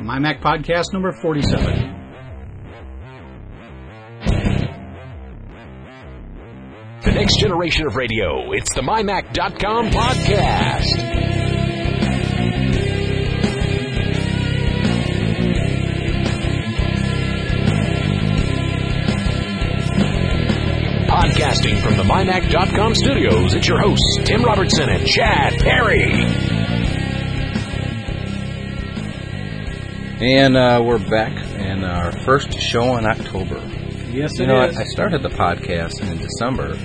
My Mac Podcast number 47. The next generation of radio. It's the MyMac.com podcast. Podcasting from the MyMac.com studios, it's your hosts, Tim Robertson and Chad Perry. And uh, we're back in our first show in October. Yes, You it know, I. I started the podcast in December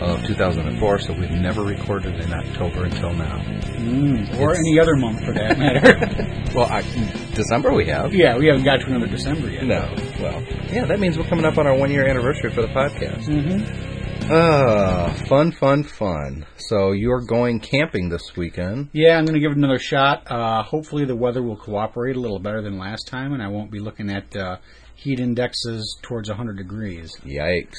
of 2004, so we've never recorded in October until now. Mm, or any other month for that matter. Well, I, December we have. yeah, we haven't got to another December yet. No. Well, yeah, that means we're coming up on our one year anniversary for the podcast. Mm-hmm. Uh, fun, fun, fun. So you're going camping this weekend. Yeah, I'm going to give it another shot. Uh, hopefully, the weather will cooperate a little better than last time, and I won't be looking at uh, heat indexes towards 100 degrees. Yikes.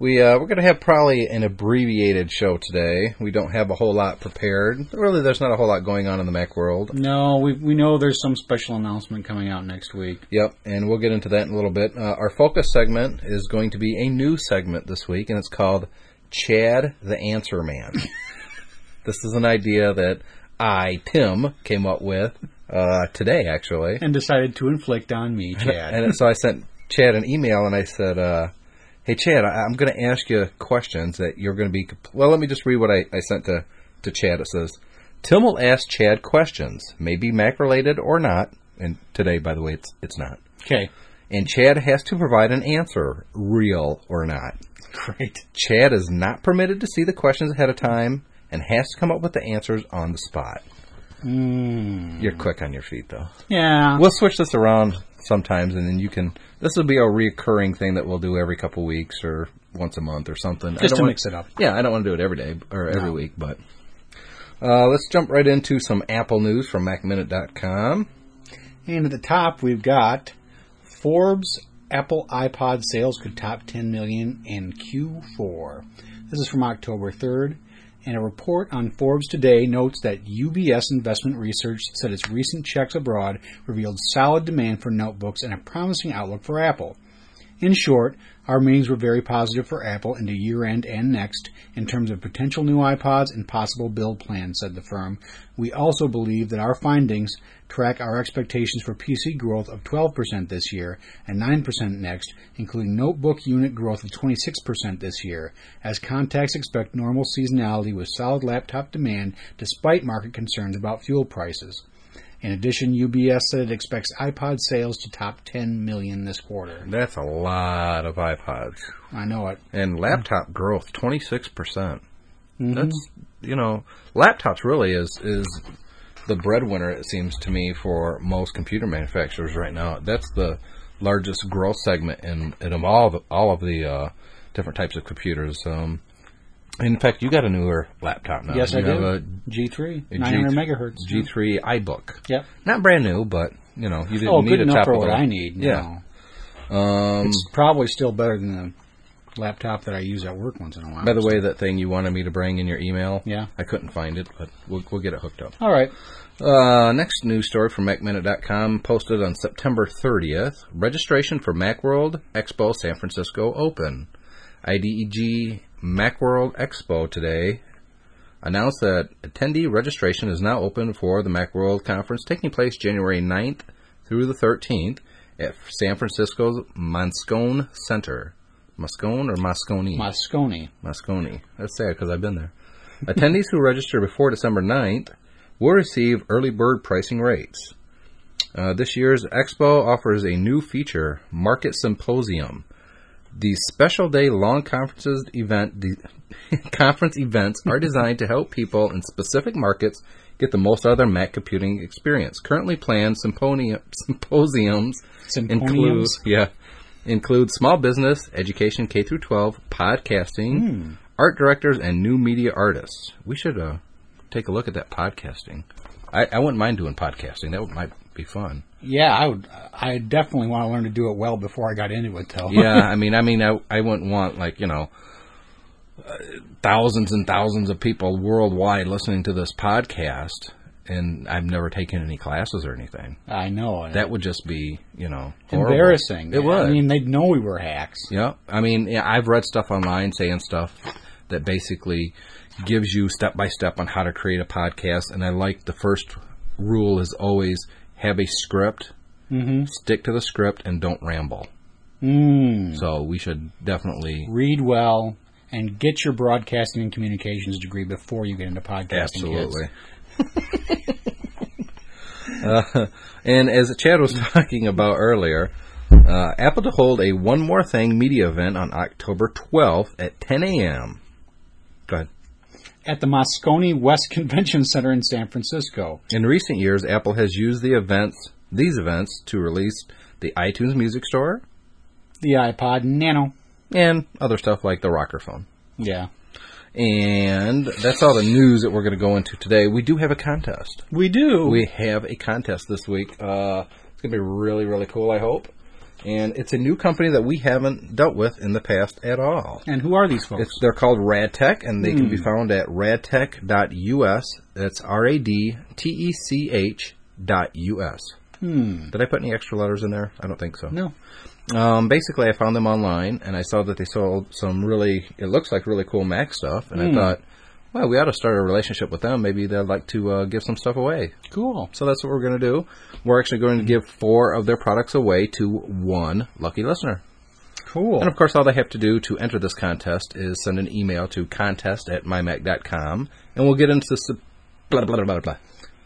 We uh, we're gonna have probably an abbreviated show today. We don't have a whole lot prepared. Really, there's not a whole lot going on in the Mac world. No, we we know there's some special announcement coming out next week. Yep, and we'll get into that in a little bit. Uh, our focus segment is going to be a new segment this week, and it's called Chad the Answer Man. this is an idea that I, Tim, came up with uh, today, actually. And decided to inflict on me, Chad. And so I sent Chad an email and I said, uh, "Hey Chad, I, I'm going to ask you questions that you're going to be." Well, let me just read what I, I sent to to Chad. It says, "Tim will ask Chad questions, maybe Mac related or not." And today, by the way, it's it's not. okay, And Chad has to provide an answer, real or not. great. Chad is not permitted to see the questions ahead of time and has to come up with the answers on the spot. Mm. You're quick on your feet, though. Yeah, We'll switch this around sometimes, and then you can. This will be a recurring thing that we'll do every couple weeks or once a month or something. I just don't to want- mix it up. Yeah, I don't want to do it every day or every No. week, but uh, let's jump right into some Apple news from MacMinute.com. And at the top, we've got Forbes Apple iPod sales could top 10 million in Q4. This is from October 3rd. And a report on Forbes today notes that UBS Investment Research said its recent checks abroad revealed solid demand for notebooks and a promising outlook for Apple. In short, our meetings were very positive for Apple into year end and next in terms of potential new iPods and possible build plans, said the firm. We also believe that our findings track our expectations for PC growth of 12% this year and 9% next, including notebook unit growth of 26% this year, as contacts expect normal seasonality with solid laptop demand despite market concerns about fuel prices. In addition, UBS said it expects iPod sales to top 10 million this quarter. That's a lot of iPods I know it. and laptop growth twenty six percent. Mm-hmm. That's you know, laptops really is is the breadwinner. It seems to me for most computer manufacturers right now. That's the largest growth segment in in all the, all of the uh, different types of computers. Um, in fact, you got a newer laptop now. Yes, you I have do. a G3, a 900 G- megahertz. G3 iBook. Yep. Not brand new, but you know, you didn't Oh, need a top for what I need. Yeah. Um, It's probably still better than the laptop that I use at work once in a while. by the way, that thing you wanted me to bring in your email, Yeah. I couldn't find it, but we'll, we'll get it hooked up. All right. Uh, next news story from MacMinute.com posted on September 30th. Registration for Macworld Expo San Francisco open. IDG Macworld Expo today announced that attendee registration is now open for the Macworld conference taking place January 9th through the 13th at San Francisco's Moscone Center. Moscone or Moscone? Moscone. Moscone. That's sad because I've been there. Attendees who register before December 9th will receive early bird pricing rates. Uh, this year's expo offers a new feature, Market Symposium. These special day long conferences event de- conference events are designed to help people in specific markets get the most out of their Mac computing experience. Currently planned symposium, symposiums include yeah include small business, education K through 12, podcasting, Hmm. art directors, and new media artists. We should uh, take a look at that podcasting. I, I wouldn't mind doing podcasting. That would, might be fun. Yeah, I would. I definitely want to learn to do it well before I got into it, though. yeah, I mean, I mean, I, I wouldn't want like you know uh, thousands and thousands of people worldwide listening to this podcast and I've never taken any classes or anything. I know. That would just be, you know, horrible. embarrassing. It would. I mean, they'd know we were hacks. Yeah, I mean, yeah, I've read stuff online saying stuff that basically gives you step by step on how to create a podcast, and I like the first rule is always have a script, mm-hmm. stick to the script, and don't ramble. Mm. So we should definitely, Read well and get your broadcasting and communications degree before you get into podcasting. absolutely. uh, and as Chad was talking about earlier, uh, Apple to hold a One More Thing media event on October 12th at 10 a.m. At the Moscone West Convention Center in San Francisco. In recent years, Apple has used the events, these events, to release the iTunes Music Store The iPod Nano. and other stuff like the ROKR phone. Yeah. And that's all the news that we're going to go into today. We do have a contest. We do. We have a contest this week. Uh, it's going to be really, really cool, I hope. And it's a new company that we haven't dealt with in the past at all. and who are these folks? It's, they're called RadTech, and they can be found at radtech.us. That's R A D T E C H dot US. hmm. Did I put any extra letters in there? I don't think so. No. Um, basically, I found them online, and I saw that they sold some really, it looks like really cool Mac stuff, and I thought, well, we ought to start a relationship with them. Maybe they'd like to uh, give some stuff away. Cool. So that's what we're going to do. We're actually going to give four of their products away to one lucky listener. Cool. And of course, all they have to do to enter this contest is send an email to contest at mymac.com, and we'll get into the blah, blah, blah, blah, blah.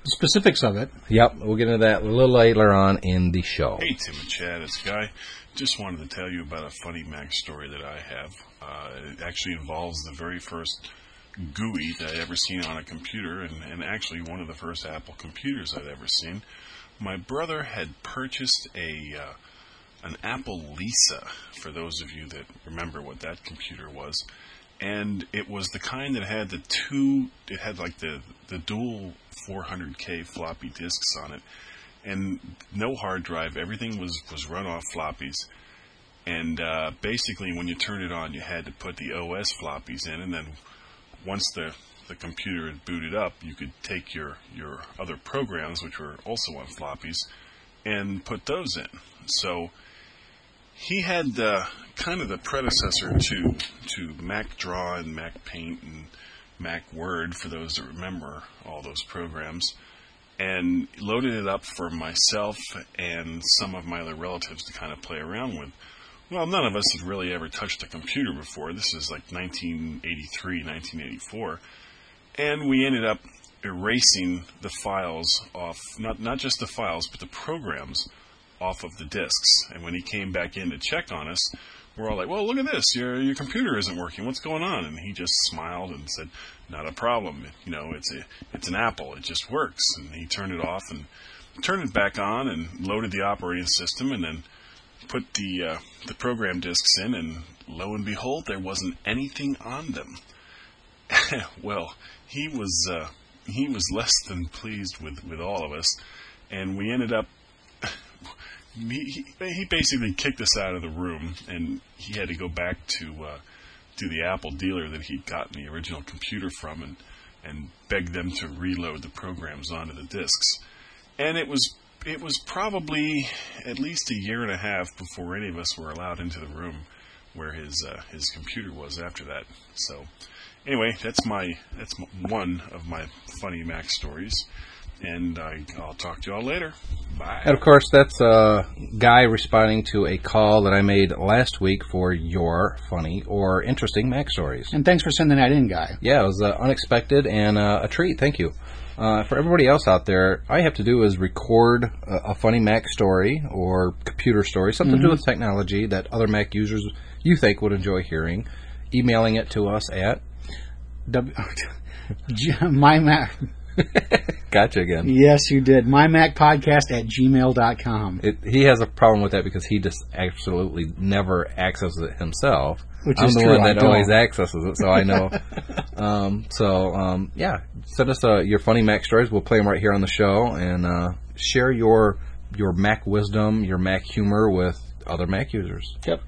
Specifics of it. Yep, we'll get into that a little later on in the show. Hey, Tim and Chad, it's Guy. Just wanted to tell you about a funny Mac story that I have. Uh, it actually involves the very first GUI that I'd ever seen on a computer, and, and actually one of the first Apple computers I'd ever seen. My brother had purchased a uh, an Apple Lisa. For those of you that remember what that computer was, and it was the kind that had the two. It had like the the dual 400k floppy disks on it and no hard drive. Everything was was run off floppies, and uh, basically when you turned it on, you had to put the OS floppies in, and then once the the computer had booted up, you could take your your other programs, which were also on floppies, and put those in. So he had uh, kind of the predecessor to to Mac Draw and Mac Paint and Mac Word for those that remember all those programs and loaded it up for myself and some of my other relatives to kind of play around with. Well, none of us had really ever touched a computer before. This is like 1983, 1984. And we ended up erasing the files off, not, not just the files, but the programs off of the disks. And when he came back in to check on us, we're all like, well, look at this. Your, your computer isn't working. What's going on? And he just smiled and said, not a problem. You know, it's a, it's an Apple. It just works. And he turned it off and turned it back on and loaded the operating system and then put the, uh, the program disks in and lo and behold, there wasn't anything on them. well, he was, uh, he was less than pleased with, with all of us. And we ended up he, he basically kicked us out of the room, and he had to go back to uh, to the Apple dealer that he'd gotten the original computer from, and and beg them to reload the programs onto the disks. And it was it was probably at least a year and a half before any of us were allowed into the room where his uh, his computer was after that. So anyway, that's my that's one of my funny Mac stories. And I, I'll talk to you all later. Bye. And of course, that's a guy responding to a call that I made last week for your funny or interesting Mac stories. And thanks for sending that in, guy. Yeah, it was uh, unexpected and uh, a treat. Thank you. Uh, for everybody else out there, all you have to do is record a, a funny Mac story or computer story, something to do with technology that other Mac users you think would enjoy hearing, emailing it to us at. W- my Mac. Gotcha again. Yes, you did. My Mac Podcast at gmail.com. It, he has a problem with that because he just absolutely never accesses it himself. Which I'm is the true, one that always accesses it, so I know. um, so um, yeah, send us uh, your funny Mac stories. We'll play them right here on the show and uh, share your your Mac wisdom, your Mac humor with other Mac users. Yep.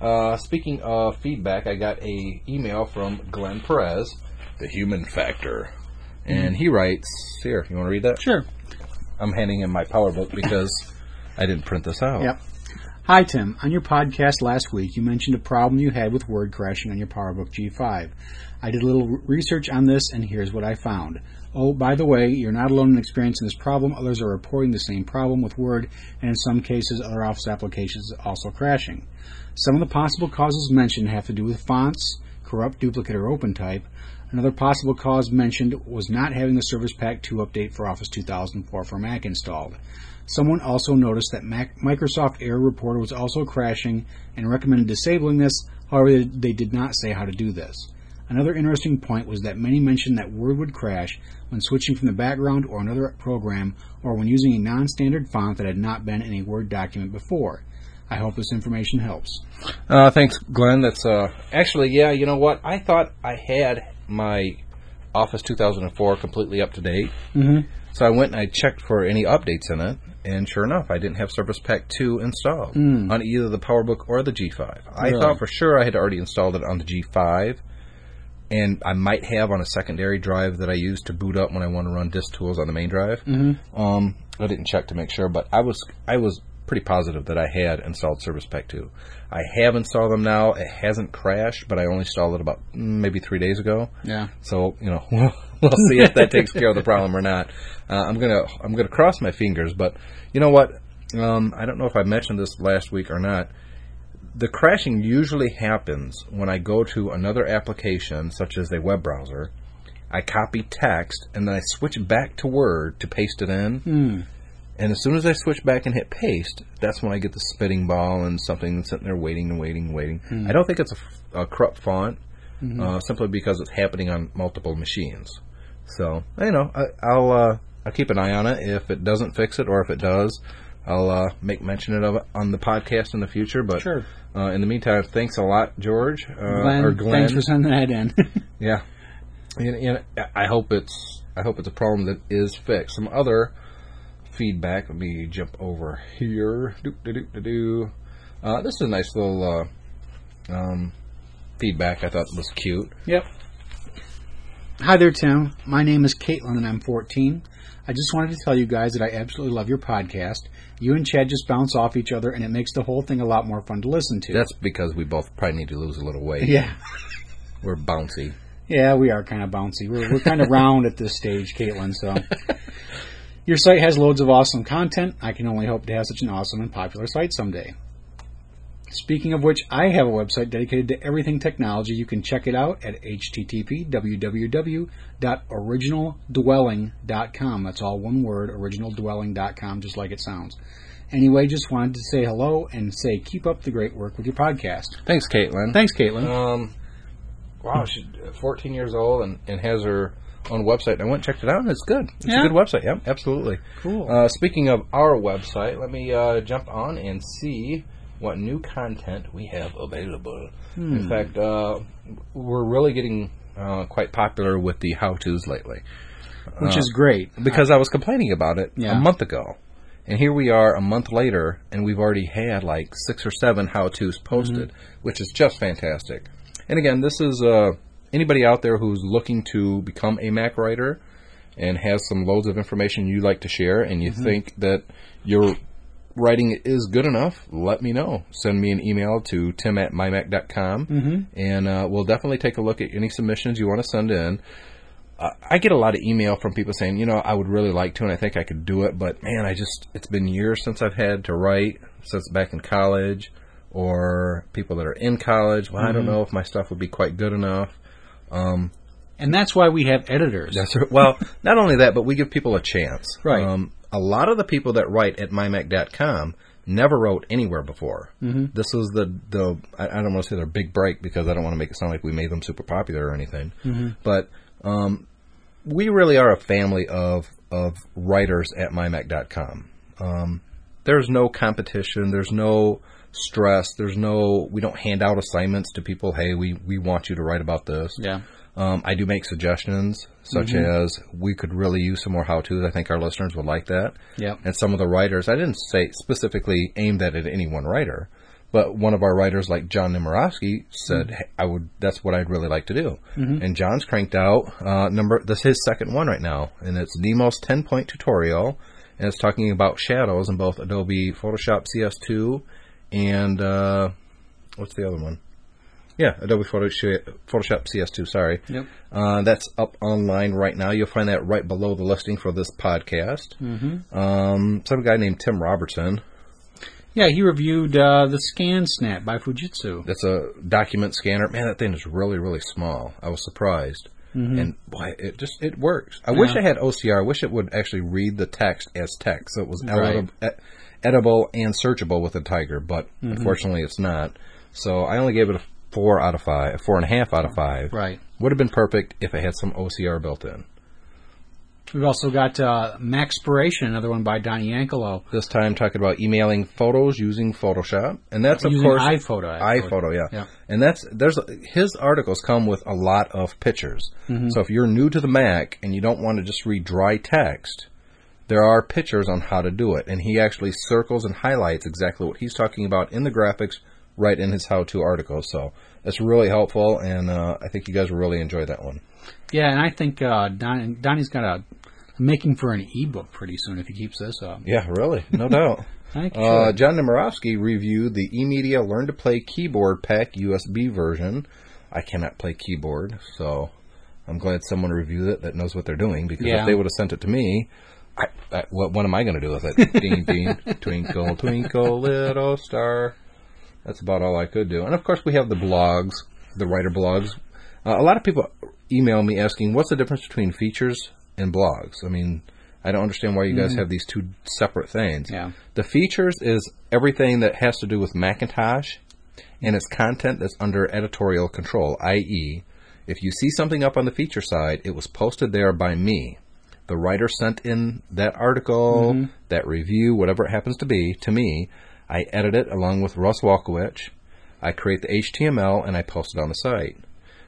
Uh, speaking of feedback, I got a email from Glenn Perez, the Human Factor, and he writes here. You want to read that? Sure. I'm handing him my power book because I didn't print this out. Yep. Hi, Tim. On your podcast last week, you mentioned a problem you had with Word crashing on your PowerBook G5. I did a little research on this, and here's what I found. Oh, by the way, you're not alone in experiencing this problem. Others are reporting the same problem with Word, and in some cases, other Office applications also crashing. Some of the possible causes mentioned have to do with fonts, corrupt duplicate or open type. Another possible cause mentioned was not having the Service Pack 2 update for Office 2004 for Mac installed. Someone also noticed that Mac, Microsoft Error Reporter was also crashing and recommended disabling this, however, they did not say how to do this. Another interesting point was that many mentioned that Word would crash when switching from the background or another program or when using a non standard font that had not been in a Word document before. I hope this information helps. Uh, thanks, Glenn. That's uh, actually, yeah. You know what? I thought I had my Office 2004 completely up to date. Mm-hmm. So I went and I checked for any updates in it, and sure enough, I didn't have Service Pack 2 installed on either the PowerBook or the G5. I Really? thought for sure I had already installed it on the G5, and I might have on a secondary drive that I use to boot up when I want to run disk tools on the main drive. Mm-hmm. Um, I didn't check to make sure, but I was I was pretty positive that I had installed Service Pack 2. I have installed them now. It hasn't crashed, but I only installed it about mm, maybe three days ago. Yeah. So you know, we'll, we'll see if that takes care of the problem or not. Uh, I'm gonna I'm gonna cross my fingers, but you know what? Um, I don't know if I mentioned this last week or not. The crashing usually happens when I go to another application, such as a web browser. I copy text and then I switch back to Word to paste it in. And as soon as I switch back and hit paste, that's when I get the spitting ball and something that's sitting there waiting and waiting and waiting. I don't think it's a corrupt font, uh, simply because it's happening on multiple machines. So you know, I, I'll uh, I'll keep an eye on it. If it doesn't fix it, or if it does, I'll uh, make mention of it on the podcast in the future. But Sure. uh, in the meantime, thanks a lot, George uh, Glenn, or Glenn. thanks for sending that in. Yeah, and, and I hope it's I hope it's a problem that is fixed. Some other feedback. Let me jump over here. Doop, doop, doop, doop. Uh, this is a nice little uh, um, feedback. I thought was cute. Yep. Hi there, Tim. My name is Caitlin, and I'm 14. I just wanted to tell you guys that I absolutely love your podcast. You and Chad just bounce off each other, and it makes the whole thing a lot more fun to listen to. That's because we both probably need to lose a little weight. yeah. We're bouncy. Yeah, we are kind of bouncy. We're, we're kind of round at this stage, Caitlin, so. Your site has loads of awesome content. I can only hope to have such an awesome and popular site someday. Speaking of which, I have a website dedicated to everything technology. You can check it out at http www.originaldwelling.com. That's all one word, originaldwelling.com, just like it sounds. Anyway, just wanted to say hello and say keep up the great work with your podcast. Thanks, Caitlin. Thanks, Caitlin. Um, wow, she's 14 years old and, and has her own website. I went and checked it out, and it's good. It's Yeah? a good website. Yep, absolutely. Cool. Uh, speaking of our website, let me uh, jump on and see what new content we have available. Hmm. In fact, uh, we're really getting uh, quite popular with the how-tos lately Which is great. because I was complaining about it Yeah. a month ago. And here we are a month later, and we've already had like six or seven how to's posted, which is just fantastic. And again, this is uh, anybody out there who's looking to become a Mac writer and has some loads of information you'd like to share, and you think that your writing is good enough, let me know. Send me an email to tim at mymac.com, and uh, we'll definitely take a look at any submissions you want to send in. Uh, I get a lot of email from people saying, you know, I would really like to, and I think I could do it, but man, I just, it's been years since I've had to write, since back in college, or people that are in college. Well, I don't know if my stuff would be quite good enough. And that's why we have editors. That's right. Well, not only that, but we give people a chance. Right. Um, a lot of the people that write at mymac.com never wrote anywhere before. Mm-hmm. This is the the I, I don't want to say their big break because I don't want to make it sound like we made them super popular or anything. But um, we really are a family of of writers at mymac.com. Um, there's no competition. There's no stress. There's no. We don't hand out assignments to people. Hey, we we want you to write about this. Yeah. Um, I do make suggestions, such as we could really use some more how-tos. I think our listeners would like that. Yep. And some of the writers, I didn't say specifically aimed that at any one writer, But one of our writers, like John Nemerovski, said, hey, "I would. That's what I'd really like to do." And John's cranked out uh, number. This is his second one right now, and it's Nemo's ten point tutorial, and it's talking about shadows in both Adobe Photoshop CS2 and uh, what's the other one? Yeah, Adobe Photoshop, Photoshop CS2. Sorry. Yep. Uh, that's up online right now. You'll find that right below the listing for this podcast. Mm-hmm. Um, some guy named Tim Robertson. Yeah, he reviewed uh, the Scan Snap by Fujitsu. That's a document scanner. Man, that thing is really, really small. I was surprised. And boy, it just it works. I wish I had OCR. I wish it would actually read the text as text, so it was Right. Edible and searchable with a Tiger. But unfortunately, it's not. So I only gave it a four out of five, four and a half out of five. Right. Would have been perfect if it had some OCR built in. We've also got uh, Maxpiration, another one by Donnie Yankelo. This time talking about emailing photos using Photoshop, and that's of Using course iPhoto, actually. iPhoto, yeah. Yeah. And that's there's his articles come with a lot of pictures. Mm-hmm. So if you're new to the Mac and you don't want to just read dry text, there are pictures on how to do it, and he actually circles and highlights exactly what he's talking about in the graphics right in his how-to article. So it's really helpful, and uh, I think you guys will really enjoy that one. Yeah, and I think uh, Don, Donnie's got a making for an ebook pretty soon if he keeps this up. Yeah, really, no doubt. Think he Uh. John Nemerovski reviewed the eMedia Learn to Play Keyboard Pack USB version. I cannot play keyboard, so I'm glad someone reviewed it that knows what they're doing. Because Yeah. if they would have sent it to me, I, I, what, what am I going to do with it? ding, ding, twinkle, twinkle, little star. That's about all I could do. And of course, we have the blogs, the writer blogs. Uh, a lot of people email me asking, "What's the difference between features and blogs?" I mean, I don't understand why you guys have these two separate things. Yeah. The features is everything that has to do with Macintosh and it's content that's under editorial control, i.e., if you see something up on the feature side, it was posted there by me. The writer sent in that article, that review, whatever it happens to be, to me. I edit it along with Russ Walkowicz. I create the HTML and I post it on the site.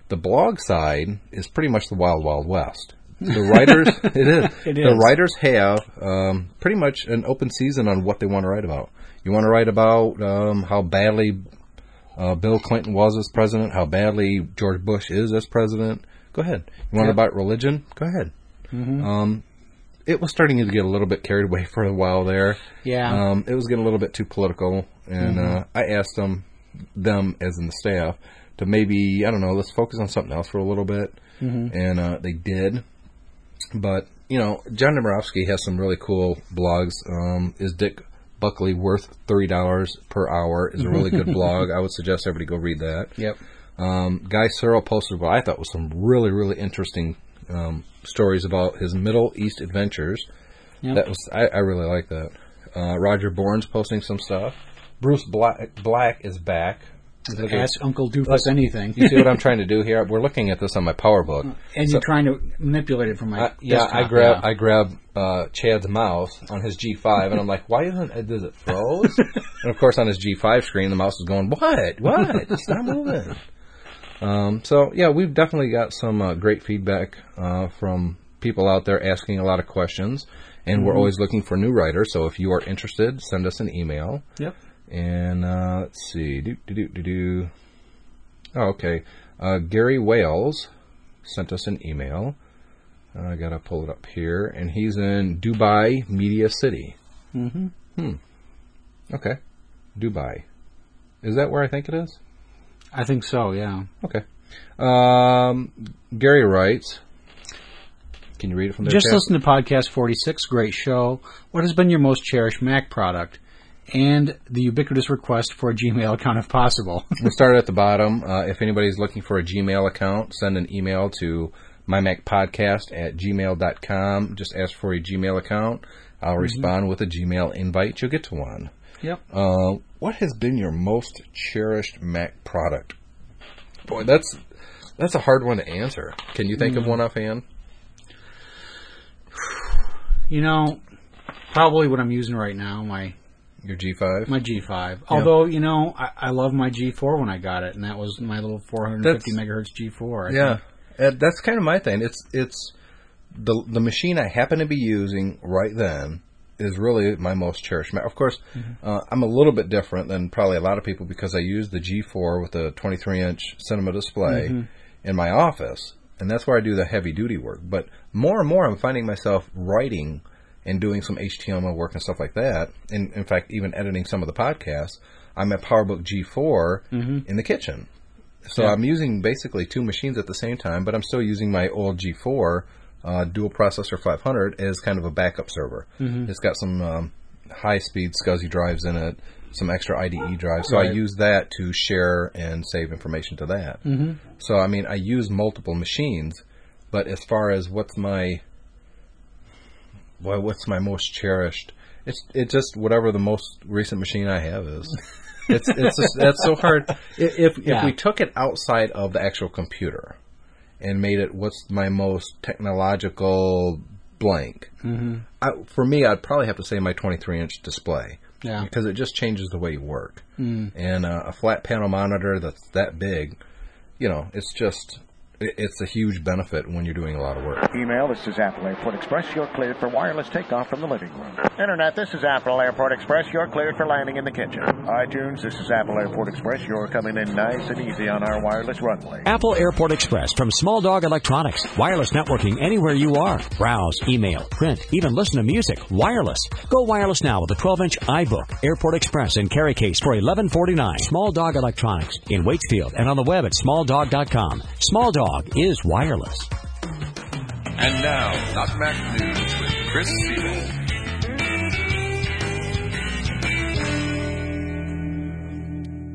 The blog side is pretty much the wild, wild west. The writers, it is. It the writers have um, pretty much an open season on what they want to write about. You want to write about um, how badly uh, Bill Clinton was as president, how badly George Bush is as president. Go ahead. You want Yep. about religion? Go ahead. Um, it was starting to get a little bit carried away for a while there. Yeah. Um, it was getting a little bit too political, and uh, I asked them, them as in the staff, to maybe I don't know, let's focus on something else for a little bit, and uh, they did. But you know, John Nemerovski has some really cool blogs. Um, is Dick Buckley worth thirty dollars per hour? Is a really good blog. I would suggest everybody go read that. Yep. Um, Guy Serle posted what I thought was some really, really interesting um, stories about his Middle East adventures. Yep. That was I, I really like that. Uh, Roger Bourne's posting some stuff. Bruce Black, Black is back. Ask Uncle Doofus anything. You see what I'm trying to do here? We're looking at this on my PowerBook. and you're trying to manipulate it from my yeah, I grab yeah. I grab uh, Chad's mouse on his G5, and I'm like, why isn't it, does it froze? and of course, on his G5 screen, the mouse is going, what? What? Stop moving. Um, so yeah, we've definitely got some uh, great feedback uh, from people out there asking a lot of questions, and we're always looking for new writers. So if you are interested, send us an email. Yep. And uh, let's see, do do do do do. Oh, okay. Uh, Gary Wales sent us an email. I gotta pull it up here, and he's in Dubai Media City. Mm-hmm. Hmm. Okay. Dubai. Is that where I think it is? I think so. Yeah. Okay. Um, Gary writes. Can you read it from there? Just listen to podcast 46. Great show. What has been your most cherished Mac product? And the ubiquitous request for a Gmail account if possible. We'll start at the bottom. Uh, if anybody's looking for a Gmail account, send an email to mymacpodcast at gmail.com. Just ask for a Gmail account. I'll respond with a Gmail invite. You'll get to one. yep. Uh, what has been your most cherished Mac product? Boy, that's that's a hard one to answer. Can you think of hmm. one offhand? You know, probably what I'm using right now, my Your G5? my G5. Although you know, I, I love my G4 when I got it, and that was my little 450 That's- megahertz G4. I Yeah, think. That's kind of my thing. It's it's the the machine I happen to be using right then is really my most cherished. Mac. Of course, Mm-hmm. uh, I'm a little bit different than probably a lot of people because I use the G4 with a 23 inch cinema display Mm-hmm. in my office, and that's where I do the heavy duty work. But more and more, I'm finding myself writing and doing some HTML work and stuff like that. In, in fact, even editing some of the podcasts. I'm at PowerBook G4 in the kitchen. So Yeah. I'm using basically two machines at the same time, but I'm still using my old G4 uh, dual processor 500 as kind of a backup server. It's got some um, high speed SCSI drives in it, some extra IDE drives. So I use that to share and save information to that. Mm-hmm. So I mean, I use multiple machines, but as far as what's my well, what's my most cherished? It's it's just whatever the most recent machine I have is. It's it's just, that's so hard. If if, Yeah. if we took it outside of the actual computer and made it what's my most technological blank, mm-hmm. I, for me, I'd probably have to say my 23 inch display. Yeah. Because it just changes the way you work. Mm. And uh, a flat panel monitor that's that big, you know, it's just it's a huge benefit when you're doing a lot of work. Email, this is Apple Airport Express. You're cleared for wireless takeoff from the living room. Internet, this is Apple Airport Express. You're cleared for landing in the kitchen. iTunes, this is Apple Airport Express. You're coming in nice and easy on our wireless runway. Apple Airport Express from Small Dog Electronics. Wireless networking anywhere you are. Browse, email, print, even listen to music. Wireless. Go wireless now with a 12-inch iBook. Airport Express and carry case for $11.49. Small Dog Electronics in Waitsfield and on the web at smalldog.com. Small Dog is wireless. And now, Not Mac News with Chris Seibold.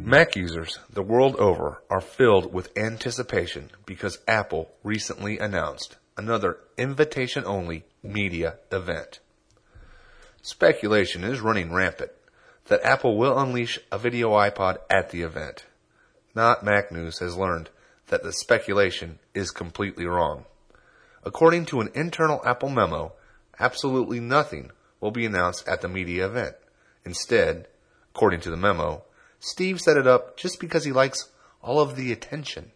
Mac users the world over are filled with anticipation because Apple recently announced another invitation only media event. Speculation is running rampant that Apple will unleash a video iPod at the event. Not Mac News has learned that the speculation is completely wrong. According to an internal Apple memo, absolutely nothing will be announced at the media event. Instead, according to the memo, Steve set it up just because he likes all of the attention.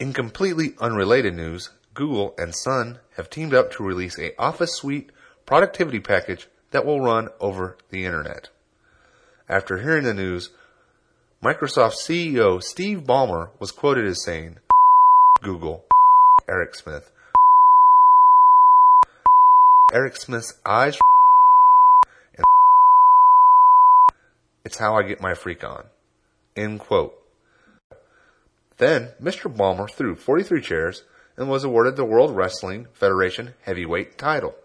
In completely unrelated news, Google and Sun have teamed up to release a Office Suite productivity package that will run over the internet. After hearing the news, Microsoft CEO Steve Ballmer was quoted as saying, Google, Eric Schmidt. Eric Schmidt's eyes and it's how I get my freak on. End quote. Then Mr. Ballmer threw 43 chairs and was awarded the World Wrestling Federation heavyweight title.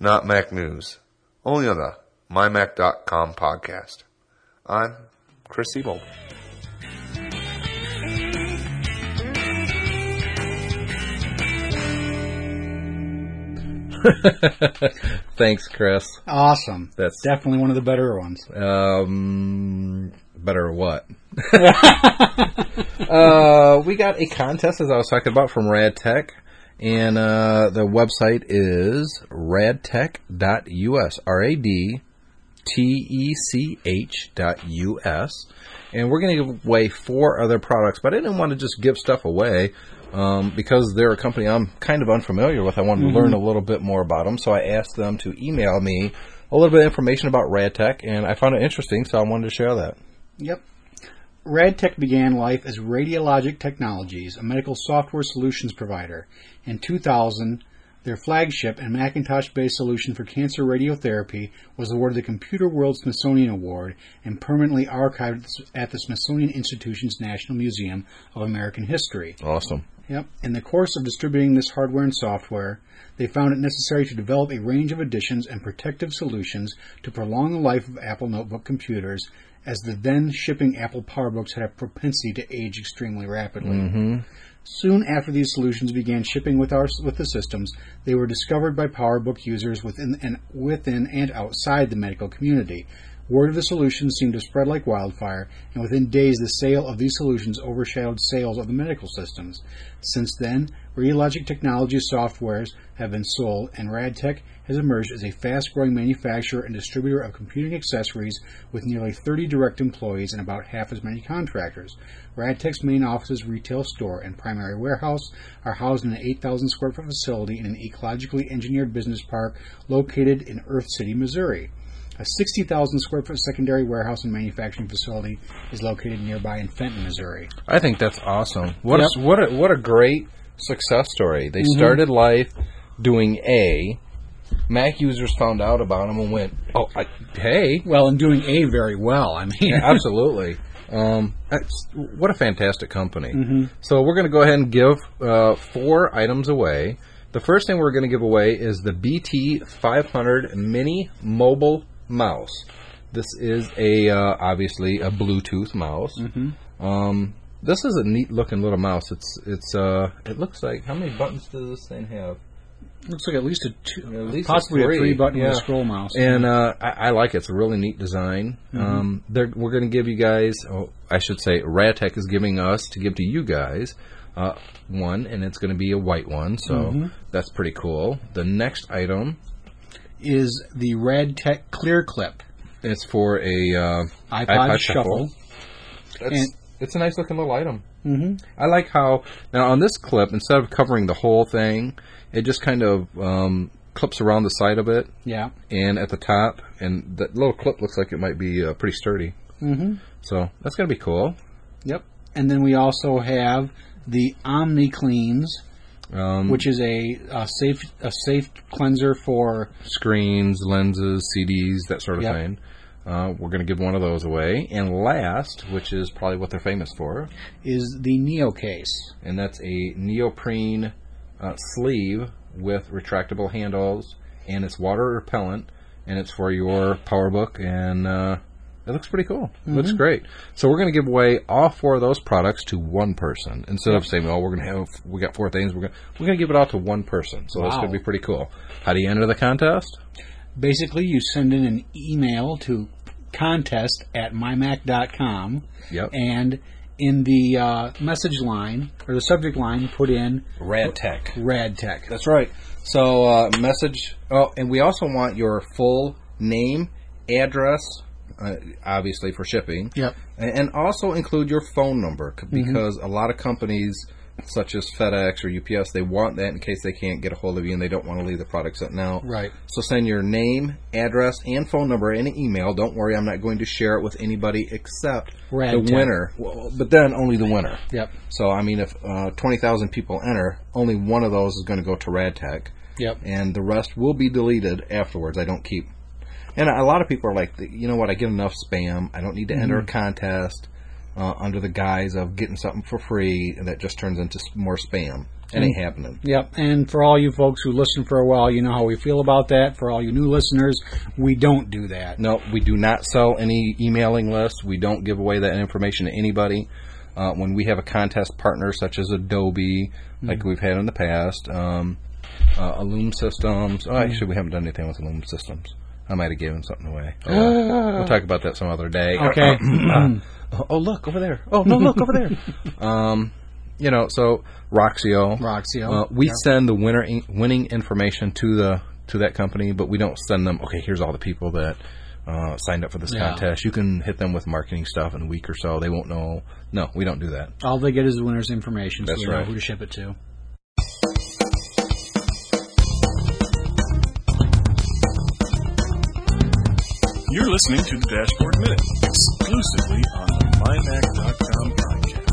Not Mac News. Only on the MyMac.com podcast. I'm Chris Seibold. Thanks, Chris. Awesome. That's- definitely one of the better ones. Um, better what? uh, we got a contest, as I was talking about, from Rad Tech, and uh, the website is radtech.us. R A D T E C H dot U-S. And we're going to give away four other products, but I didn't want to just give stuff away um, because they're a company I'm kind of unfamiliar with. I wanted to learn a little bit more about them, so I asked them to email me a little bit of information about RadTech, and I found it interesting, so I wanted to share that. Yep. RadTech began life as Radiologic Technologies, a medical software solutions provider. In 2000, their flagship and Macintosh-based solution for cancer radiotherapy was awarded the Computer World Smithsonian Award and permanently archived at the Smithsonian Institution's National Museum of American History. Awesome. Yep. In the course of distributing this hardware and software, they found it necessary to develop a range of additions and protective solutions to prolong the life of Apple notebook computers, as the then shipping Apple PowerBooks had a propensity to age extremely rapidly. Mm-hmm. Soon after these solutions began shipping with our with the systems, they were discovered by PowerBook users within and within and outside the medical community. Word of the solutions seemed to spread like wildfire, and within days the sale of these solutions overshadowed sales of the medical systems. Since then, Radiologic Technology softwares have been sold, and Radtech has emerged as a fast growing manufacturer and distributor of computing accessories with nearly 30 direct employees and about half as many contractors. Radtech's main offices, retail store, and primary warehouse are housed in an 8,000 square foot facility in an ecologically engineered business park located in Earth City, Missouri. A 60,000 square foot secondary warehouse and manufacturing facility is located nearby in Fenton, Missouri. I think that's awesome. What Yep. a, what a, what a great success story. They started life doing A. Mac users found out about them and went, "Oh, I, hey, Well, and doing A very well. I mean, absolutely." Um, what a fantastic company. So we're going to go ahead and give uh, four items away. The first thing we're going to give away is the BT500 Mini Mobile Mouse. This is a uh, obviously a Bluetooth mouse. Um, this is a neat looking little mouse. It's it's uh it looks like how many buttons does this thing have? looks like at least a two, At least a possibly a three, three button yeah. scroll mouse. And uh, I, I like it. It's a really neat design. Um, they're, we're going to give you guys, oh, I should say, Radtech is giving us to give to you guys uh, one, and it's going to be a white one, so that's pretty cool. The next item is the Radtech Clear Clip It's for a uh, iPod, Shuffle. That's, And- it's a nice looking little item. Mm-hmm. I like how now on this clip, instead of covering the whole thing, it just kind of um, clips around the side of it Yeah. and at the top, and that little clip looks like it might be uh, pretty sturdy. Mm-hmm. So that's gonna be cool. Yep. And then we also have the Omni Cleans, Um, which is a, a safe a safe cleanser for screens, lenses, CDs, that sort of Yep. thing. Uh, we're gonna give one of those away. And last, which is probably what they're famous for, is the Neo case. and that's a neoprene uh, sleeve with retractable handles, and it's water repellent, and it's for your PowerBook, and uh, it looks pretty cool. Looks great. So we're going to give away all four of those products to one person instead of saying, "Oh, we're going to have we got four things." We're going we're going to give it all to one person. So that's Wow. going to be pretty cool. How do you enter the contest? Basically, you send in an email to contest at mymac.com. Yep. And in the uh, message line, or the subject line, put in Rad Tech. Rad Tech. That's right. So uh, message. Oh, and we also want your full name, address, uh, obviously for shipping. Yep. And, and also include your phone number c- because a lot of companies, such as FedEx or UPS, they want that in case they can't get a hold of you and they don't want to leave the products out now. Right. So send your name, address, and phone number in an email. Don't worry, I'm not going to share it with anybody except Rad the Tech. winner. Well, but then only the winner. Yep. So I mean, if uh, twenty thousand people enter, only one of those is going to go to RadTech, Yep. and the rest will be deleted afterwards. I don't keep. And a lot of people are like, you know what? I get enough spam. I don't need to enter a contest uh, under the guise of getting something for free, and that just turns into more spam. It ain't happening. Yep. And for all you folks who listen for a while, you know how we feel about that. For all you new listeners, we don't do that. No, we do not sell any emailing lists. We don't give away that information to anybody. Uh, when we have a contest partner such as Adobe, like we've had in the past, um, uh, Illume Systems. Oh, actually, we haven't done anything with Illume Systems. I might have given something away. Oh, well. we'll talk about that some other day. Okay. Uh, oh, look over there. Oh no, look over there. Um, you know, so Roxio. Roxio. Uh, we send the winner winning information to the to that company, but we don't send them. Okay, here's all the people that uh, signed up for this Yeah. contest. You can hit them with marketing stuff in a week or so. They won't know. No, we don't do that. All they get is the winner's information, so That's know right. who to ship it to. You're listening to the Dashboard Minute, exclusively on the MyMac.com podcast.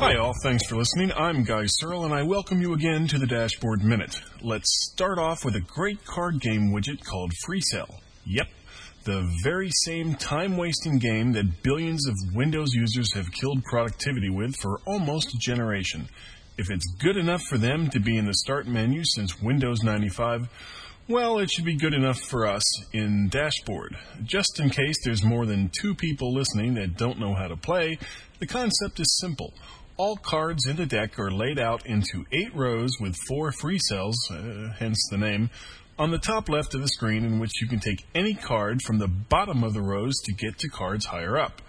Hi, all. Thanks for listening. I'm Guy Serle, and I welcome you again to the Dashboard Minute. Let's start off with a great card game widget called FreeCell. Yep, the very same time wasting game that billions of Windows users have killed productivity with for almost a generation. If it's good enough for them to be in the start menu since Windows 95, well, it should be good enough for us in Dashboard. Just in case there's more than two people listening that don't know how to play, the concept is simple. All cards in the deck are laid out into eight rows with four free cells, uh, hence the name, on the top left of the screen in which you can take any card from the bottom of the rows to get to cards higher up.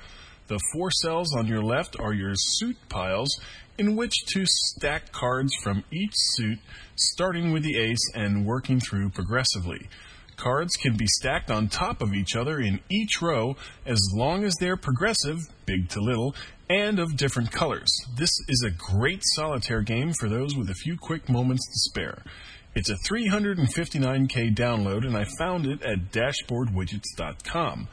The four cells on your left are your suit piles in which to stack cards from each suit, starting with the ace and working through progressively. Cards can be stacked on top of each other in each row as long as they're progressive, big to little, and of different colors. This is a great solitaire game for those with a few quick moments to spare. It's a 359k download, and I found it at dashboardwidgets.com.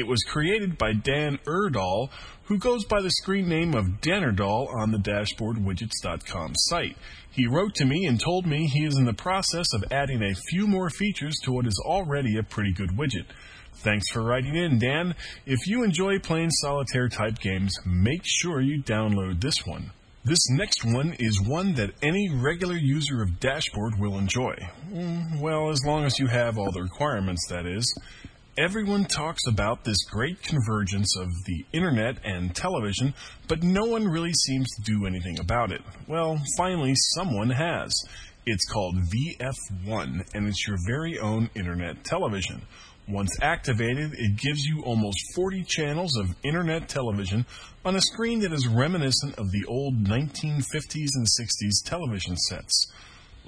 It was created by Dan Erdahl, who goes by the screen name of Dannerdahl on the dashboardwidgets.com site. He wrote to me and told me he is in the process of adding a few more features to what is already a pretty good widget. Thanks for writing in, Dan. If you enjoy playing solitaire type games, make sure you download this one. This next one is one that any regular user of Dashboard will enjoy. Mm, Well, as long as you have all the requirements, that is. Everyone talks about this great convergence of the internet and television, but no one really seems to do anything about it. Well, finally, someone has. It's called VF1, and it's your very own internet television. Once activated, it gives you almost 40 channels of internet television on a screen that is reminiscent of the old 1950s and 60s television sets.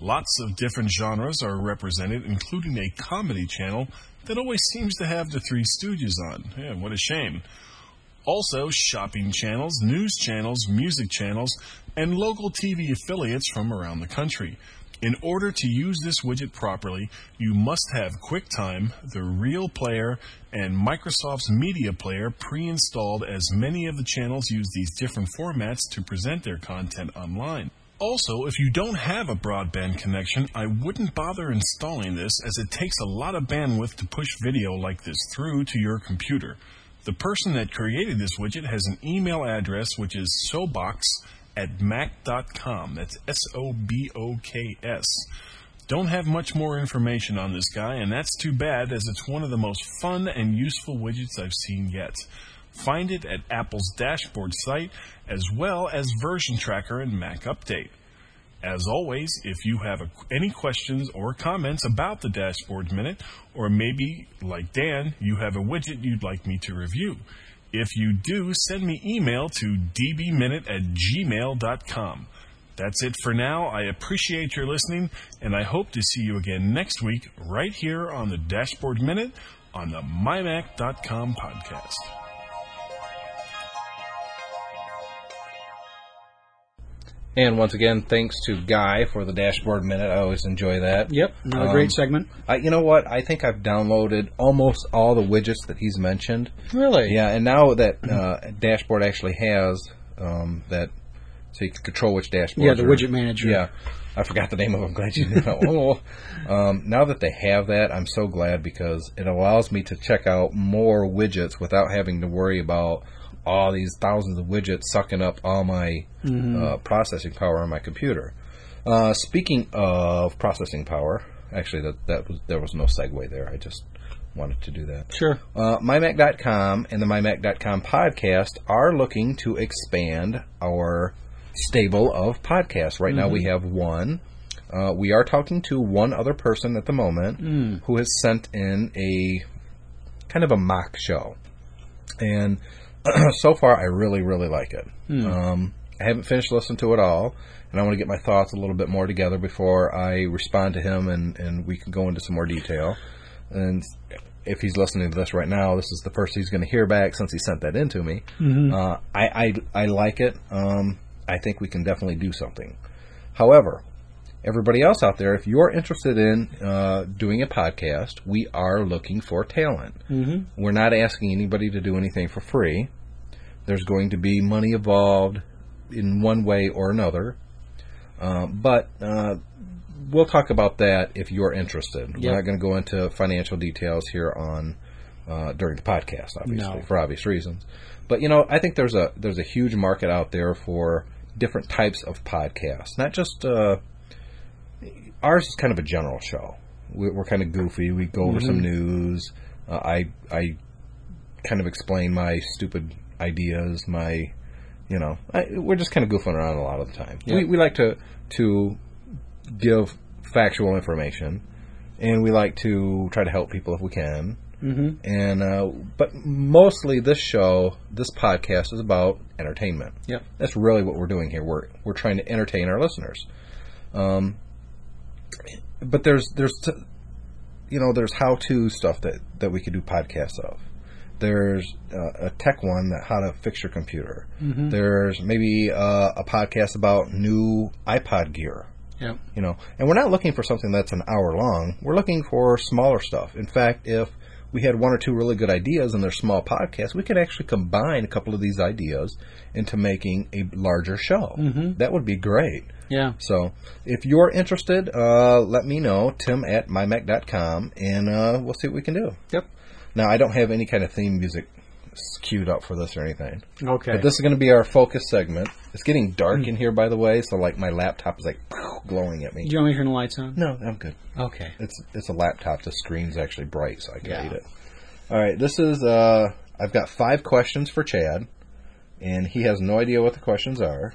Lots of different genres are represented, including a comedy channel that always seems to have the Three Stooges on. Yeah, what a shame. Also, shopping channels, news channels, music channels, and local TV affiliates from around the country. In order to use this widget properly, you must have QuickTime, the Real Player, and Microsoft's Media Player pre installed as many of the channels use these different formats to present their content online. Also, if you don't have a broadband connection, I wouldn't bother installing this as it takes a lot of bandwidth to push video like this through to your computer. The person that created this widget has an email address which is sobox at mac.com. That's S O B O K S. Don't have much more information on this guy, and that's too bad as it's one of the most fun and useful widgets I've seen yet. Find it at Apple's dashboard site as well as Version Tracker and Mac Update. As always, if you have a, any questions or comments about the Dashboard Minute, or maybe, like Dan, you have a widget you'd like me to review, if you do, send me email to dbminute at gmail.com. That's it for now. I appreciate your listening, and I hope to see you again next week right here on the Dashboard Minute on the mymac.com podcast. And once again, thanks to Guy for the dashboard minute. I always enjoy that. Yep, another Um, great segment. I, you know what? I think I've downloaded almost all the widgets that he's mentioned. Really? Yeah, and now that uh, dashboard actually has um, that, so you can control which dashboard. Yeah, the widget manager. Yeah, I forgot the name of. it. I'm glad you know. oh, um, now that they have that, I'm so glad because it allows me to check out more widgets without having to worry about all these thousands of widgets sucking up all my uh, processing power on my computer. Uh, speaking of processing power, actually, that that was there was no segue there. I just wanted to do that. Sure. Uh, MyMac.com and the MyMac.com podcast are looking to expand our stable of podcasts. Right now, we have one. Uh, we are talking to one other person at the moment who has sent in a kind of a mock show. And so far, I really, really like it. Um, I haven't finished listening to it all, and I want to get my thoughts a little bit more together before I respond to him and, and we can go into some more detail. And if he's listening to this right now, this is the first he's going to hear back since he sent that in to me. Uh, I, I, I like it. Um, I think we can definitely do something. However, everybody else out there, if you're interested in uh, doing a podcast, we are looking for talent. Mm-hmm. We're not asking anybody to do anything for free. There's going to be money involved in one way or another. Uh, but uh, we'll talk about that if you're interested. We're not going to go into financial details here on uh, during the podcast, obviously, No. for obvious reasons. But you know, I think there's a there's a huge market out there for different types of podcasts, not just. Ours is kind of a general show. We're, we're kind of goofy. We go over some news. Uh, I I kind of explain my stupid ideas, my You know, I, we're just kind of goofing around a lot of the time. Yeah. We we like to to give factual information, and we like to try to help people if we can. Mm-hmm. And uh, but mostly this show, this podcast is about entertainment. Yep. That's really what we're doing here. We're we're trying to entertain our listeners. Um, but there's there's t- you know there's how to stuff that that we could do podcasts of. There's uh, a tech one that how to fix your computer. There's maybe uh, a podcast about new iPod gear. Yep. You know, and we're not looking for something that's an hour long. We're looking for smaller stuff. In fact, if we had one or two really good ideas and they're small podcasts, we could actually combine a couple of these ideas into making a larger show. Mm-hmm. That would be great. Yeah. So, if you're interested, uh, let me know, tim at mymac.com, and uh, we'll see what we can do. Yep. Now, I don't have any kind of theme music queued up for this or anything. Okay. But this is going to be our focus segment. It's getting dark in here, by the way, so like my laptop is like glowing at me. Do you want me to turn the lights on? No, I'm good. Okay. It's it's a laptop. The screen's actually bright, so I can Yeah. read it. All right, this is. Uh, I've got five questions for Chad, and he has no idea what the questions are.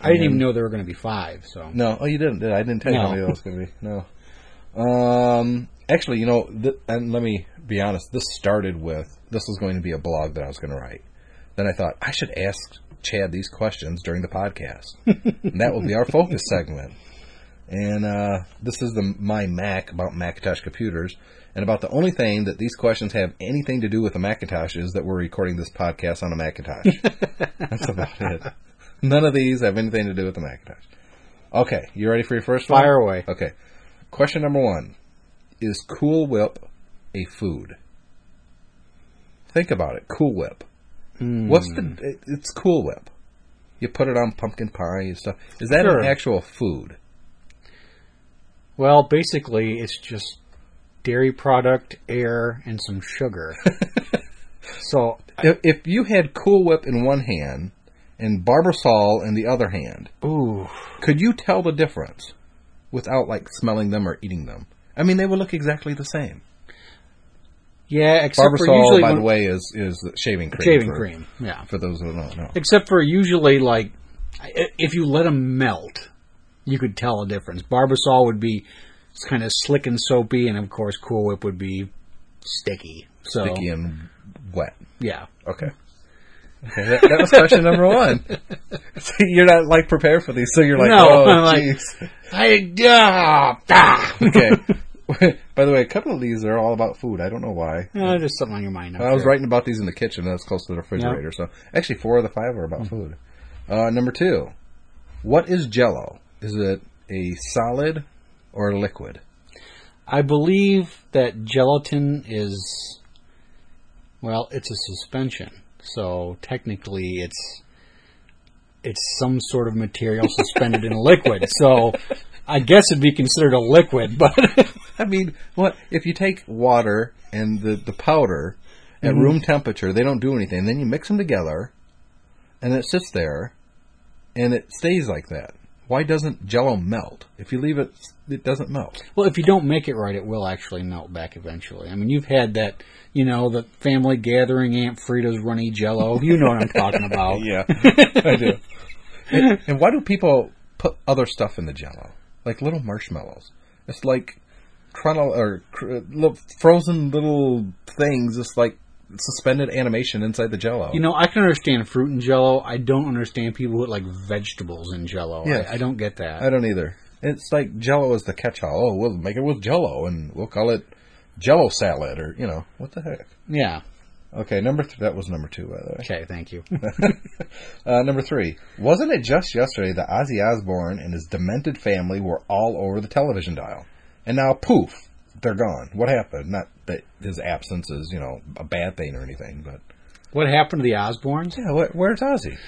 I didn't even know there were going to be five. So No, oh, you didn't. Did I? I didn't tell you how many that was going to be. No. Um. Actually, you know, th- and let me be honest. This started with this was going to be a blog that I was going to write. Then I thought I should ask Chad these questions during the podcast. and that will be our focus segment. And uh, this is the my Mac about Macintosh computers, and about the only thing that these questions have anything to do with a Macintosh is that we're recording this podcast on a Macintosh. That's about it. None of these have anything to do with the Macintosh. Okay, you ready for your first one? Fire away. Okay. Question number one: Is Cool Whip a food? Think about it. Cool Whip. What's the? Hmm. It's Cool Whip. You put it on pumpkin pie and stuff. Is that Sure. an actual food? Well, basically, it's just dairy product, air, and some sugar. so, If, if you had Cool Whip in one hand and Barbasol in the other hand, ooh, could you tell the difference without like smelling them or eating them? I mean, they would look exactly the same. Yeah. Except for Barbasol, usually by when- the way, is is shaving cream. shaving for, cream. Yeah. For those who don't know. Except for usually, like, if you let them melt, you could tell a difference. Barbasol would be kind of slick and soapy, and of course, Cool Whip would be sticky. So, Sticky and wet. yeah. Okay. Okay, that, that was question number one. See, you're not like prepared for these, so you're like, No, oh, I'm like- jeez. I, ah, ah. okay. By the way, a couple of these are all about food. I don't know why. Uh, there's something on your mind. I was writing about these in the kitchen. That's close to the refrigerator. So actually, four of the five are about food. Uh, number two, what is Jello? Is it a solid or a liquid? I believe that gelatin is, well, it's a suspension. So technically, it's it's some sort of material suspended in a liquid. So I guess it'd be considered a liquid, but I mean, what if you take water and the the powder at mm-hmm. room temperature? They don't do anything. Then you mix them together, and it sits there, and it stays like that. Why doesn't Jello melt? If you leave it, it doesn't melt. well, if you don't make it right, it will actually melt back eventually. I mean, you've had that, you know, the family gathering Aunt Frida's runny Jello. You know what I'm talking about. Yeah, I do. And, and why do people put other stuff in the Jello, like little marshmallows? It's like chrono or cr- little frozen little things, just like suspended animation inside the Jello. You know, I can understand fruit in Jello. I don't understand people who like vegetables in Jello. Yes. I, I don't get that. I don't either. It's like Jello is the catch-all. Oh, we'll make it with Jello, and we'll call it Jello salad, or you know, what the heck? yeah. Okay, number th- that was number two, by the way. Okay. Thank you. Uh, number three, wasn't it just yesterday that Ozzy Osbourne and his demented family were all over the television dial, and now poof, they're gone. What happened? Not that his absence is you know a bad thing or anything, but what happened to the Osbournes? yeah, wh- where's Ozzy?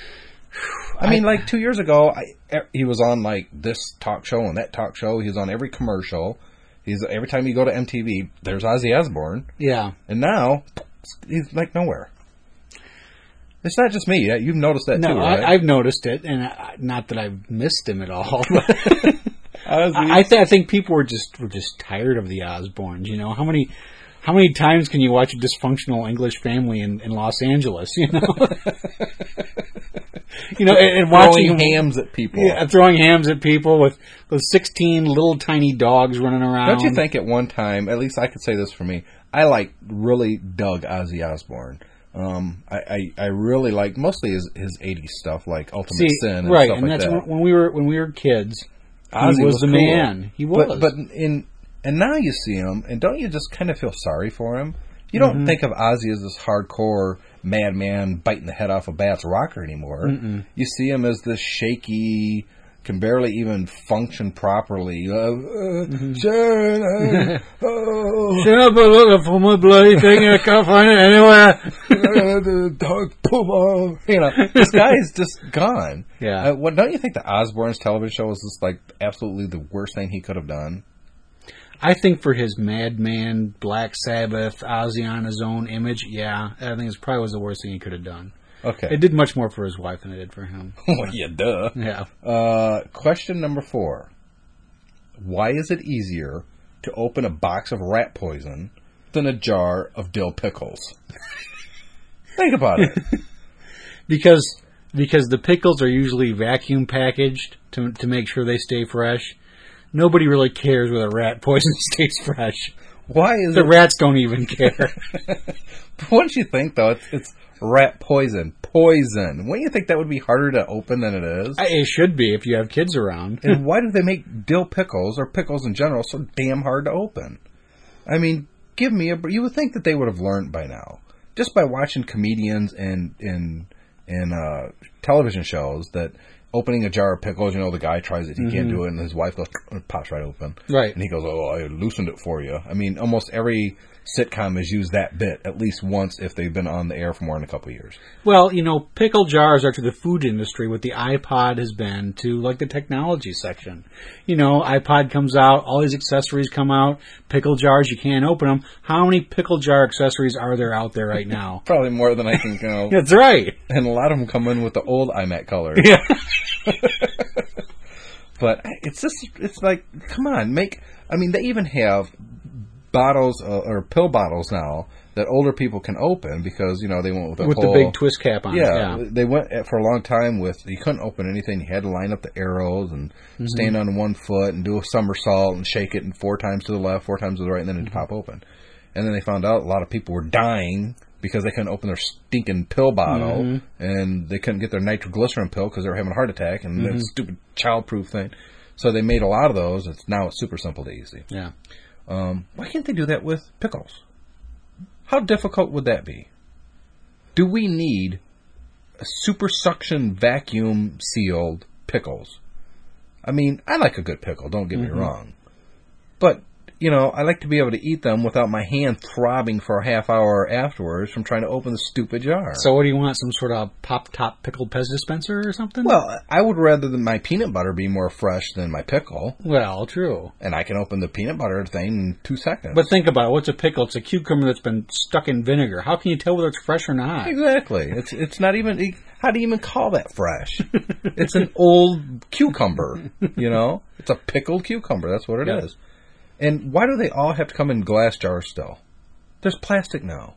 I mean, like two years ago, I, he was on like this talk show and that talk show. He was on every commercial. He's every time you go to MTV, there's Ozzy Osbourne, Yeah. and now he's like nowhere. It's not just me. Uh, you've noticed that No, too, right? I, I've noticed it, and I, not that I've missed him at all. I, I, th- I think people were just were just tired of the Osbournes. You know how many how many times can you watch a dysfunctional English family in, in Los Angeles? You know. you know, and, and Throwing watching hams at people. Yeah, throwing hams at people with those sixteen little tiny dogs running around. Don't you think at one time, at least I could say this for me, I like really dug Ozzy Osbourne. Um, I, I, I really like mostly his his '80s stuff like Ultimate See, Sin and right, stuff and like that's that. when, we were when we were kids. Ozzy he was, the cool. man. He was. But but in and now you see him, and don't you just kind of feel sorry for him? You Mm-hmm. don't think of Ozzy as this hardcore madman biting the head off a bat's rocker anymore. You see him as this shaky, can barely even function properly. Uh, uh, Mm-hmm. Sharon, uh, oh, been looking for my bloody thing and I can't find it anywhere. uh, the dog puma. You know, this guy is just gone. Yeah. Uh, what don't you think the Osbourne's television show was just like absolutely the worst thing he could have done? I think for his Madman, Black Sabbath, Ozzy on his own image, yeah, I think it probably was the worst thing he could have done. Okay. It did much more for his wife than it did for him. well, yeah, duh. Yeah. Uh, question number four. Why is it easier to open a box of rat poison than a jar of dill pickles? Think about it. because because the pickles are usually vacuum packaged to to make sure they stay fresh. Nobody really cares whether rat poison stays fresh. Why is The it? rats don't even care. Wouldn't you think though? It's, it's rat poison. Poison. Wouldn't you think that would be harder to open than it is? I- it should be if you have kids around. and why do they make dill pickles or pickles in general so damn hard to open? I mean, give me a. You would think that they would have learned by now, just by watching comedians and in in uh, television shows that opening a jar of pickles. You know, the guy tries it, he can't mm-hmm. do it, and his wife goes, it pops right open, Right. and he goes, "Oh, I loosened it for you." I mean, almost every sitcom has used that bit at least once if they've been on the air for more than a couple of years. Well, you know, pickle jars are to the food industry what the iPod has been to like the technology section. You know, iPod comes out, all these accessories come out, pickle jars, you can't open them. How many pickle jar accessories are there out there right now? Probably more than I can count. That's right. and a lot of them come in with the old iMac color. Yeah. But it's just, it's like, come on, make. I mean, they even have bottles uh, or pill bottles now that older people can open because you know they went with, With the big twist cap on Yeah. Yeah. they went for a long time with you couldn't open anything. You had to line up the arrows and Mm-hmm. stand on one foot and do a somersault and shake it and four times to the left, four times to the right, and then Mm-hmm. it'd pop open. And then they found out a lot of people were dying because they couldn't open their stinking pill bottle Mm-hmm. and they couldn't get their nitroglycerin pill because they were having a heart attack and Mm-hmm. that stupid childproof thing. So they made a lot of those. It's now it's super simple to easy. Yeah. Um, why can't they do that with pickles? How difficult would that be? Do we need a super suction vacuum sealed pickles? I mean, I like a good pickle, don't get me wrong. But, you know, I like to be able to eat them without my hand throbbing for a half hour afterwards from trying to open the stupid jar. So what do you want? Some sort of pop top pickled Pez dispenser or something? well, I would rather than my peanut butter be more fresh than my pickle, well, true. and I can open the peanut butter thing in two seconds. But think about it. What's a pickle? It's a cucumber that's been stuck in vinegar. How can you tell whether it's fresh or not? Exactly. It's it's not even. How do you even call that fresh? it's an old cucumber. You know, it's a pickled cucumber. That's what it is. And why do they all have to come in glass jars still? There's plastic now.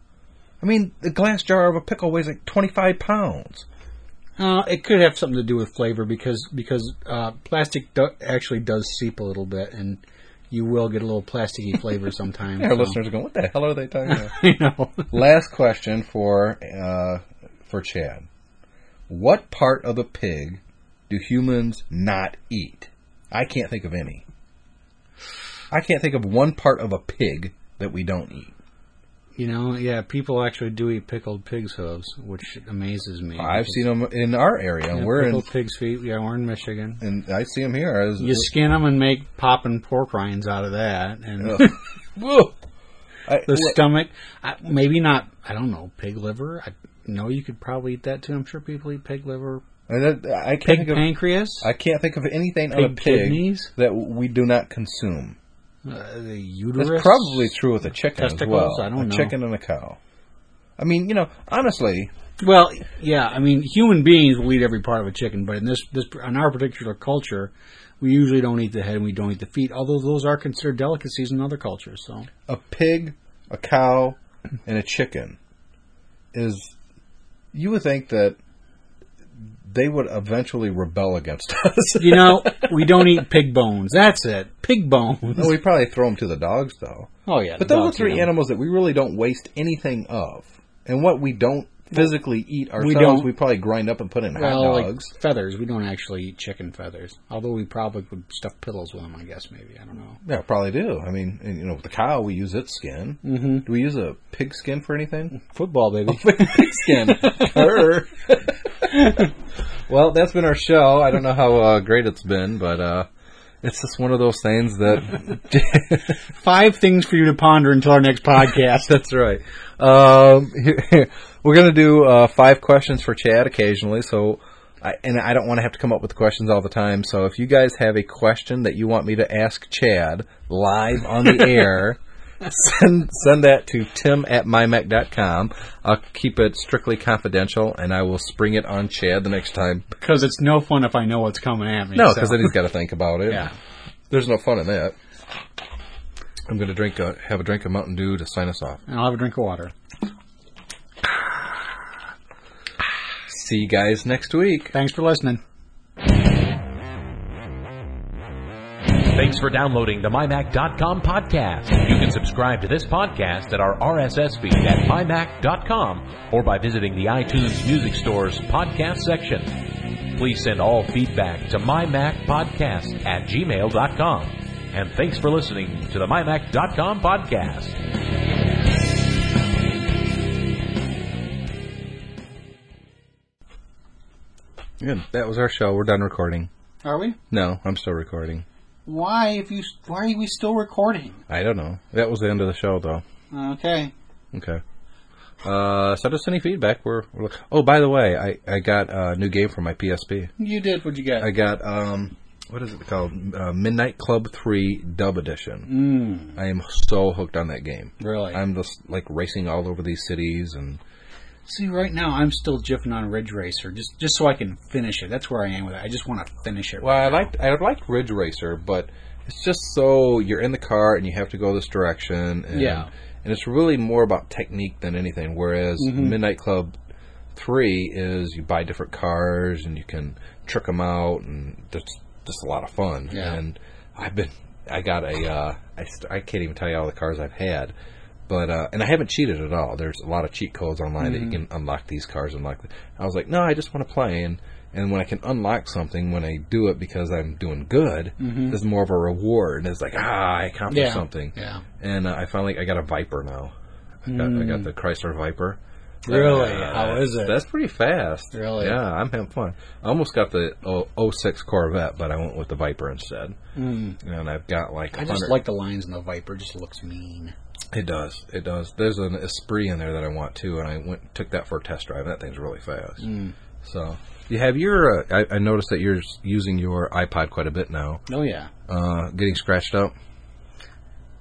I mean, the glass jar of a pickle weighs like 25 pounds. Uh, it could have something to do with flavor because because uh, plastic do- actually does seep a little bit, and you will get a little plasticky flavor sometimes. Our so. listeners are going, "What the hell are they talking about?" you know. Last question for uh, for Chad. What part of the pig do humans not eat? I can't think of any. I can't think of one part of a pig that we don't eat. You know, yeah, people actually do eat pickled pig's hooves, which amazes me. I've seen them in our area. Yeah, we're in, pickled pig's feet. Yeah, we're in Michigan. and I see them here. As, You skin them and make popping pork rinds out of that, and Whoa. I, the wh- stomach. I, maybe not. I don't know. Pig liver. I know you could probably eat that too. I'm sure people eat pig liver. I, I can't Pig think of. pancreas. I can't think of anything on a Pig pig kidneys? that we do not consume. Uh, the uterus. That's probably true with a chicken as well. I don't a know. chicken and a cow. I mean, you know, honestly, Well, yeah. I mean, human beings will eat every part of a chicken, but in this this in our particular culture, we usually don't eat the head and we don't eat the feet. Although those are considered delicacies in other cultures. So a pig, a cow, and a chicken is. You would think that they would eventually rebel against us. You know, we don't eat pig bones. That's it. Pig bones. No, we probably throw them to the dogs, though. Oh yeah. But those are three eat three 'em. animals that we really don't waste anything of. And what we don't physically eat ourselves, don't. we, probably grind up and put in hot Well, like dogs. feathers. We don't actually eat chicken feathers. Although we probably would stuff pillows with them. I guess maybe. I don't know. yeah, probably do. I mean, and, you know, with the cow, we use its skin. Mm-hmm. Do we use a pig skin for anything? Football, baby. pig skin. Well, that's been our show. I don't know how uh, great it's been, but uh, it's just one of those things that. Five things for you to ponder until our next podcast. That's right. Um, we're going to do uh, five questions for Chad occasionally. So, I, and I don't want to have to come up with questions all the time. So, if you guys have a question that you want me to ask Chad live on the air, send send that to tim at mymac.com. I'll keep it strictly confidential, and I will spring it on Chad the next time. Because it's no fun if I know what's coming at me. No, so- because then he's got to think about it. Yeah. There's no fun in that. I'm going to drink a, have a drink of Mountain Dew to sign us off. And I'll have a drink of water. See you guys next week. Thanks for listening. Thanks for downloading the MyMac.com podcast. You can subscribe to this podcast at our RSS feed at MyMac.com or by visiting the iTunes Music Store's podcast section. Please send all feedback to MyMacPodcast at gmail.com. And thanks for listening to the MyMac.com podcast. Good. That was our show. We're done recording. Are we? No, I'm still recording. Why? If you, why are we still recording? I don't know. That was the end of the show, though. Okay. Okay. Uh, send us any feedback. We're, we're oh, by the way, I, I got a new game for my PSP. You did. What'd you get? I got um, what is it called? Uh, Midnight Club Three Dub Edition. Mm, I am so hooked on that game. really? I'm just like racing all over these cities and See, right now I'm still jiffing on Ridge Racer, just just so I can finish it. That's where I am with it. I just want to finish it. Well, I right now. liked I liked Ridge Racer, but it's just so you're in the car and you have to go this direction. And, Yeah. and it's really more about technique than anything. Whereas Mm-hmm. Midnight Club Three is you buy different cars and you can trick them out, and it's just a lot of fun. Yeah. And I've been I got a uh, I st- I can't even tell you all the cars I've had. But uh, and I haven't cheated at all. There's a lot of cheat codes online that you Mm-hmm. can unlock these cars. Unlock. I was like, no, I just want to play, and and when I can unlock something, when I do it because I'm doing good, there's more of a reward. And it's like, ah, I accomplished Mm-hmm. Yeah. something. Yeah. And uh, I finally I got a Viper now. I got, I got the Chrysler Viper. Really? Uh, How is it? That's pretty fast. Really? Yeah, I'm having fun. I almost got the oh, 06 Corvette, but I went with the Viper instead. Mm. And I've got like. I just like the lines in the Viper. Just looks mean. It does. It does. There's an Esprit in there that I want too, and I went took that for a test drive. That thing's really fast. So you have your. Uh, I, I noticed that you're using your iPod quite a bit now. Oh yeah. Uh, getting scratched up.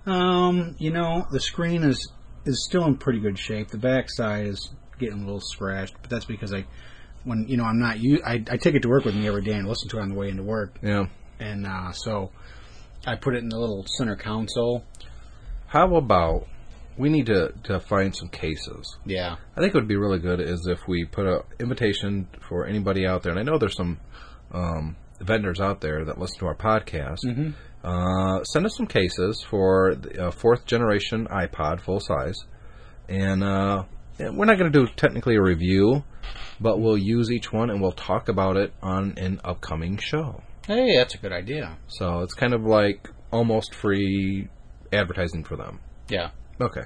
Um, you know, the screen is is still in pretty good shape. The backside is getting a little scratched, but that's because I, when you know, I'm not you, I, I take it to work with me every day and listen to it on the way into work, Yeah. and uh, so I put it in the little center console. How about we need to to find some cases. Yeah. I think it would be really good is if we put an invitation for anybody out there, and I know there's some um, vendors out there that listen to our podcast. Uh, send us some cases for the uh, fourth generation iPod full size, and uh, we're not going to do technically a review, but we'll use each one and we'll talk about it on an upcoming show. Hey, that's a good idea. So it's kind of like almost free advertising for them. Yeah. Okay.